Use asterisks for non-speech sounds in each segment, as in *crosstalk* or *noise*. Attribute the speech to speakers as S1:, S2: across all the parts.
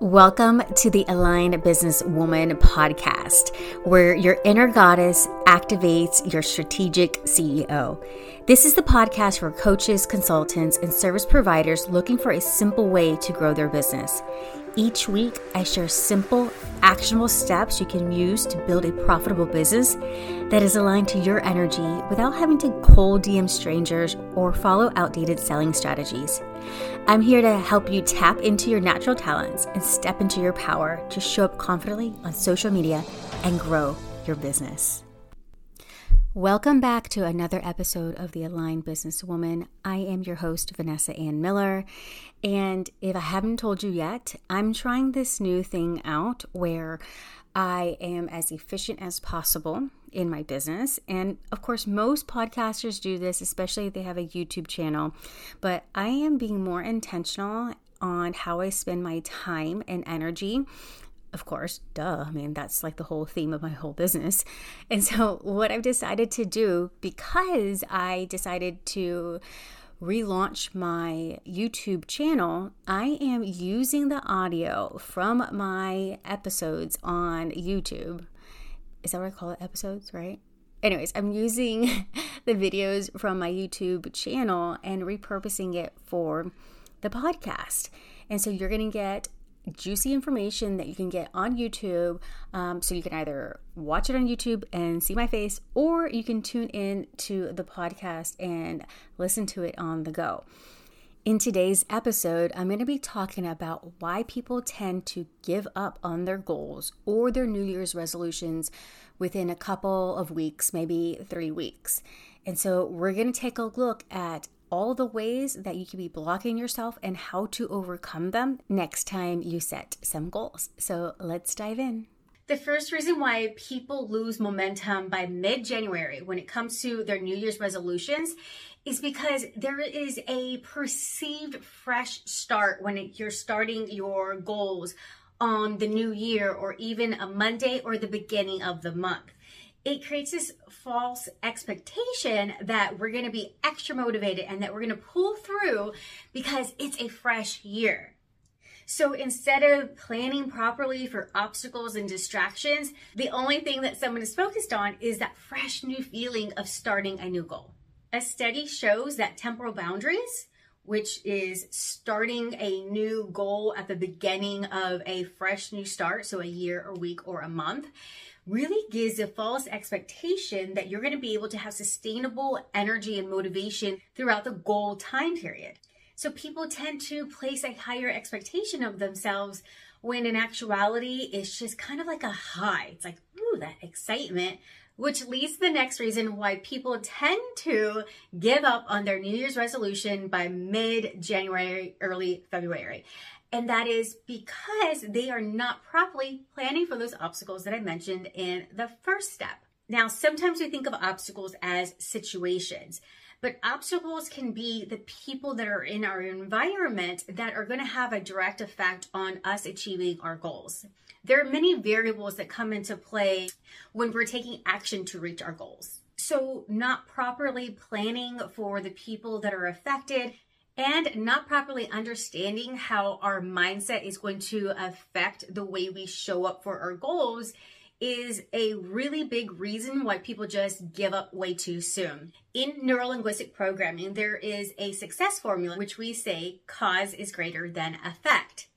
S1: Welcome to the Aligned Business Woman podcast, where your inner goddess activates your strategic CEO. This is the podcast for coaches, consultants, and service providers looking for a simple way to grow their business. Each week, I share simple, actionable steps you can use to build a profitable business that is aligned to your energy without having to cold DM strangers or follow outdated selling strategies. I'm here to help you tap into your natural talents and step into your power to show up confidently on social media and grow your business. Welcome back to another episode of The Aligned Businesswoman. I am your host, Vanessa Ann Miller. And if I haven't told you yet, I'm trying this new thing out where I am as efficient as possible in my business. And of course, most podcasters do this, especially if they have a YouTube channel. But I am being more intentional on how I spend my time and energy. Of course, duh. I mean, that's like the whole theme of my whole business. And so, what I've decided to do, because I decided to relaunch my YouTube channel, I am using the audio from my episodes on YouTube. Is that what I call it? Episodes, right? Anyways, I'm using *laughs* the videos from my YouTube channel and repurposing it for the podcast. And so you're going to get juicy information that you can get on YouTube. Um, so you can either watch it on YouTube and see my face, or you can tune in to the podcast and listen to it on the go. In today's episode, I'm going to be talking about why people tend to give up on their goals or their New Year's resolutions within a couple of weeks, maybe three weeks. And so, we're going to take a look at all the ways that you can be blocking yourself and how to overcome them next time you set some goals. So let's dive in. The first reason why people lose momentum by mid January when it comes to their New Year's resolutions is because there is a perceived fresh start when it, you're starting your goals on the new year or even a Monday or the beginning of the month it creates this false expectation that we're going to be extra motivated and that we're going to pull through because it's a fresh year. So instead of planning properly for obstacles and distractions, the only thing that someone is focused on is that fresh new feeling of starting a new goal. A study shows that temporal boundaries, which is starting a new goal at the beginning of a fresh new start, so a year, a week, or a month, really gives a false expectation that you're going to be able to have sustainable energy and motivation throughout the goal time period. So people tend to place a higher expectation of themselves when in actuality it's just kind of like a high. It's like, ooh, that excitement, which leads to the next reason why people tend to give up on their New Year's resolution by mid January, early February. And that is because they are not properly planning for those obstacles that I mentioned in the first step. Now, sometimes we think of obstacles as situations, but obstacles can be the people that are in our environment that are going to have a direct effect on us achieving our goals. There are many variables that come into play when we're taking action to reach our goals. So, not properly planning for the people that are affected and not properly understanding how our mindset is going to affect the way we show up for our goals is a really big reason why people just give up way too soon. In neurolinguistic programming, there is a success formula which we say cause is greater than effect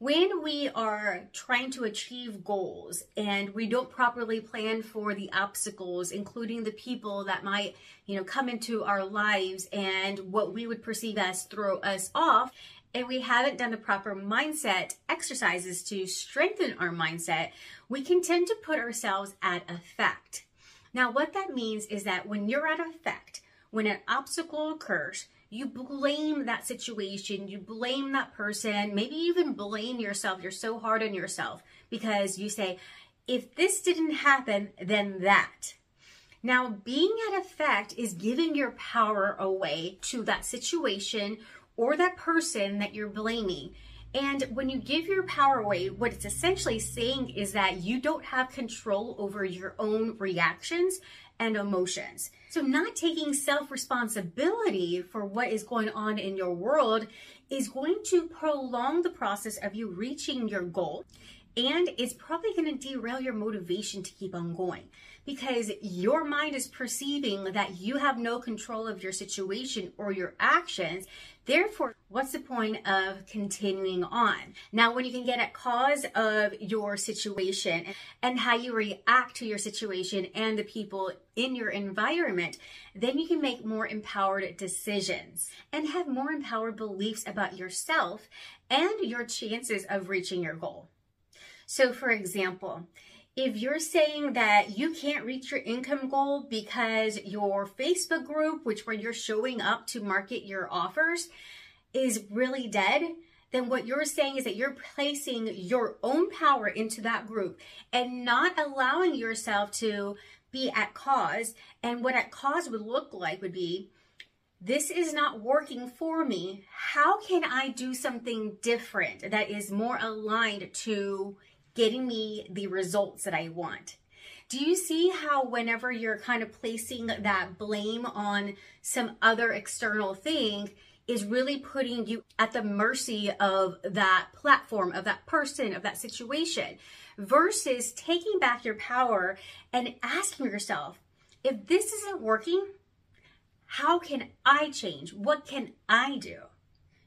S1: when we are trying to achieve goals and we don't properly plan for the obstacles including the people that might you know come into our lives and what we would perceive as throw us off and we haven't done the proper mindset exercises to strengthen our mindset we can tend to put ourselves at effect. Now what that means is that when you're at effect when an obstacle occurs you blame that situation, you blame that person, maybe even blame yourself. You're so hard on yourself because you say, if this didn't happen, then that. Now, being at effect is giving your power away to that situation or that person that you're blaming. And when you give your power away, what it's essentially saying is that you don't have control over your own reactions and emotions. So, not taking self responsibility for what is going on in your world is going to prolong the process of you reaching your goal and it's probably going to derail your motivation to keep on going because your mind is perceiving that you have no control of your situation or your actions. Therefore, what's the point of continuing on? Now, when you can get at cause of your situation and how you react to your situation and the people in your environment, then you can make more empowered decisions and have more empowered beliefs about yourself and your chances of reaching your goal. So, for example, if you're saying that you can't reach your income goal because your Facebook group, which where you're showing up to market your offers, is really dead, then what you're saying is that you're placing your own power into that group and not allowing yourself to be at cause. And what at cause would look like would be this is not working for me. How can I do something different that is more aligned to getting me the results that I want. Do you see how, whenever you're kind of placing that blame on some other external thing, is really putting you at the mercy of that platform, of that person, of that situation, versus taking back your power and asking yourself, if this isn't working, how can I change? What can I do?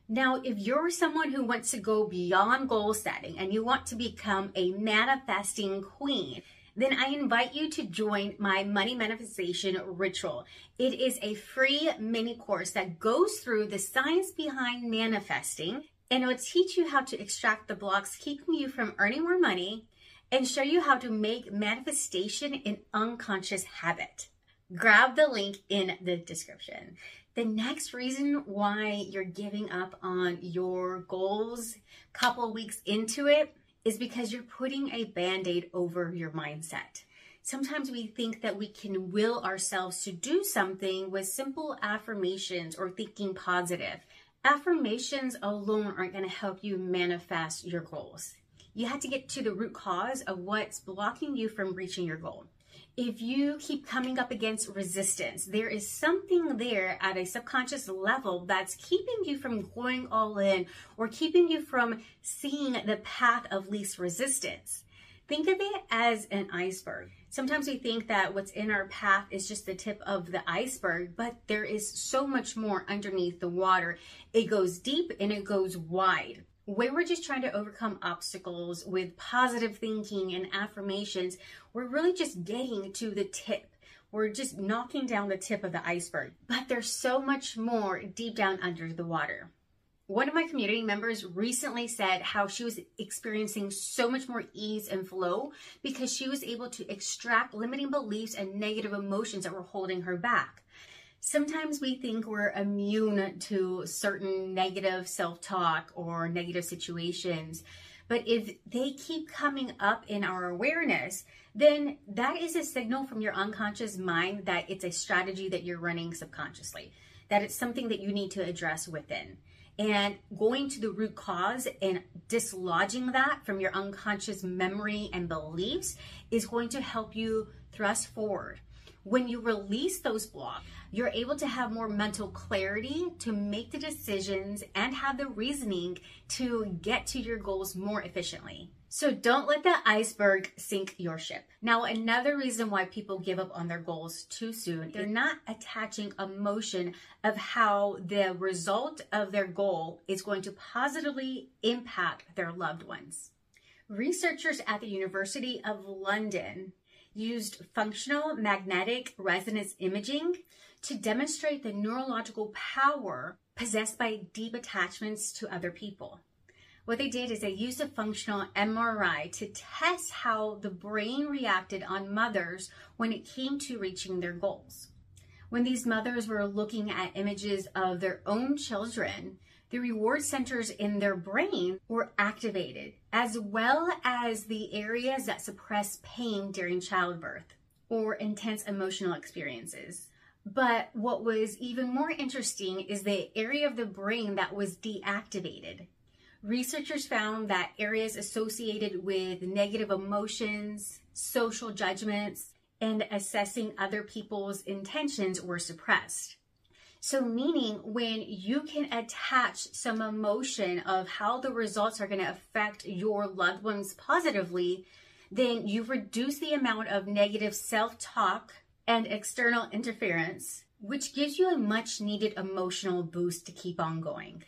S1: Now, if you're someone who wants to go beyond goal setting and you want to become a manifesting queen, then I invite you to join my money manifestation ritual. It is a free mini course that goes through the science behind manifesting and it will teach you how to extract the blocks keeping you from earning more money and show you how to make manifestation an unconscious habit. Grab the link in the description. The next reason why you're giving up on your goals a couple weeks into it is because you're putting a band aid over your mindset. Sometimes we think that we can will ourselves to do something with simple affirmations or thinking positive. Affirmations alone aren't going to help you manifest your goals. You have to get to the root cause of what's blocking you from reaching your goal if you keep coming up against resistance, there is something there at a subconscious level that's keeping you from going all in or keeping you from seeing the path of least resistance. Think of it as an iceberg. Sometimes we think that what's in our path is just the tip of the iceberg, but there is so much more underneath the water. It goes deep and it goes wide when we're just trying to overcome obstacles with positive thinking and affirmations, we're really just getting to the tip. We're just knocking down the tip of the iceberg. But there's so much more deep down under the water. One of my community members recently said how she was experiencing so much more ease and flow because she was able to extract limiting beliefs and negative emotions that were holding her back. Sometimes we think we're immune to certain negative self talk or negative situations. But if they keep coming up in our awareness, then that is a signal from your unconscious mind that it's a strategy that you're running subconsciously, that it's something that you need to address within. And going to the root cause and dislodging that from your unconscious memory and beliefs is going to help you thrust forward. When you release those blocks, you're able to have more mental clarity to make the decisions and have the reasoning to get to your goals more efficiently. So don't let the iceberg sink your ship. Now, another reason why people give up on their goals too soon, they're not attaching emotion of how the result of their goal is going to positively impact their loved ones. Researchers at the University of London used functional magnetic resonance imaging to demonstrate the neurological power possessed by deep attachments to other people. What they did is they used a functional MRI to test how the brain reacted on mothers when it came to reaching their goals. When these mothers were looking at images of their own children, the reward centers in their brain were activated, as well as the areas that suppress pain during childbirth or intense emotional experiences. But what was even more interesting is the area of the brain that was deactivated. Researchers found that areas associated with negative emotions, social judgments, and assessing other people's intentions were suppressed. So, meaning when you can attach some emotion of how the results are going to affect your loved ones positively, then you reduce the amount of negative self talk and external interference, which gives you a much needed emotional boost to keep on going.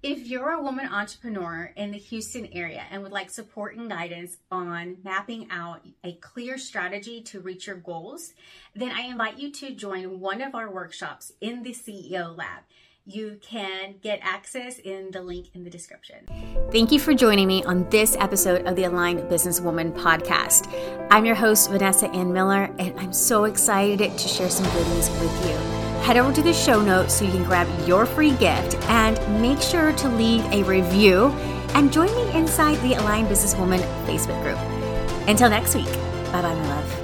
S1: If you're a woman entrepreneur in the Houston area and would like support and guidance on mapping out a clear strategy to reach your goals, then I invite you to join one of our workshops in the CEO Lab. You can get access in the link in the description. Thank you for joining me on this episode of the Aligned Businesswoman podcast. I'm your host, Vanessa Ann Miller, and I'm so excited to share some goodies with you head over to the show notes so you can grab your free gift and make sure to leave a review and join me inside the Aligned Businesswoman Facebook group. Until next week, bye bye, my love.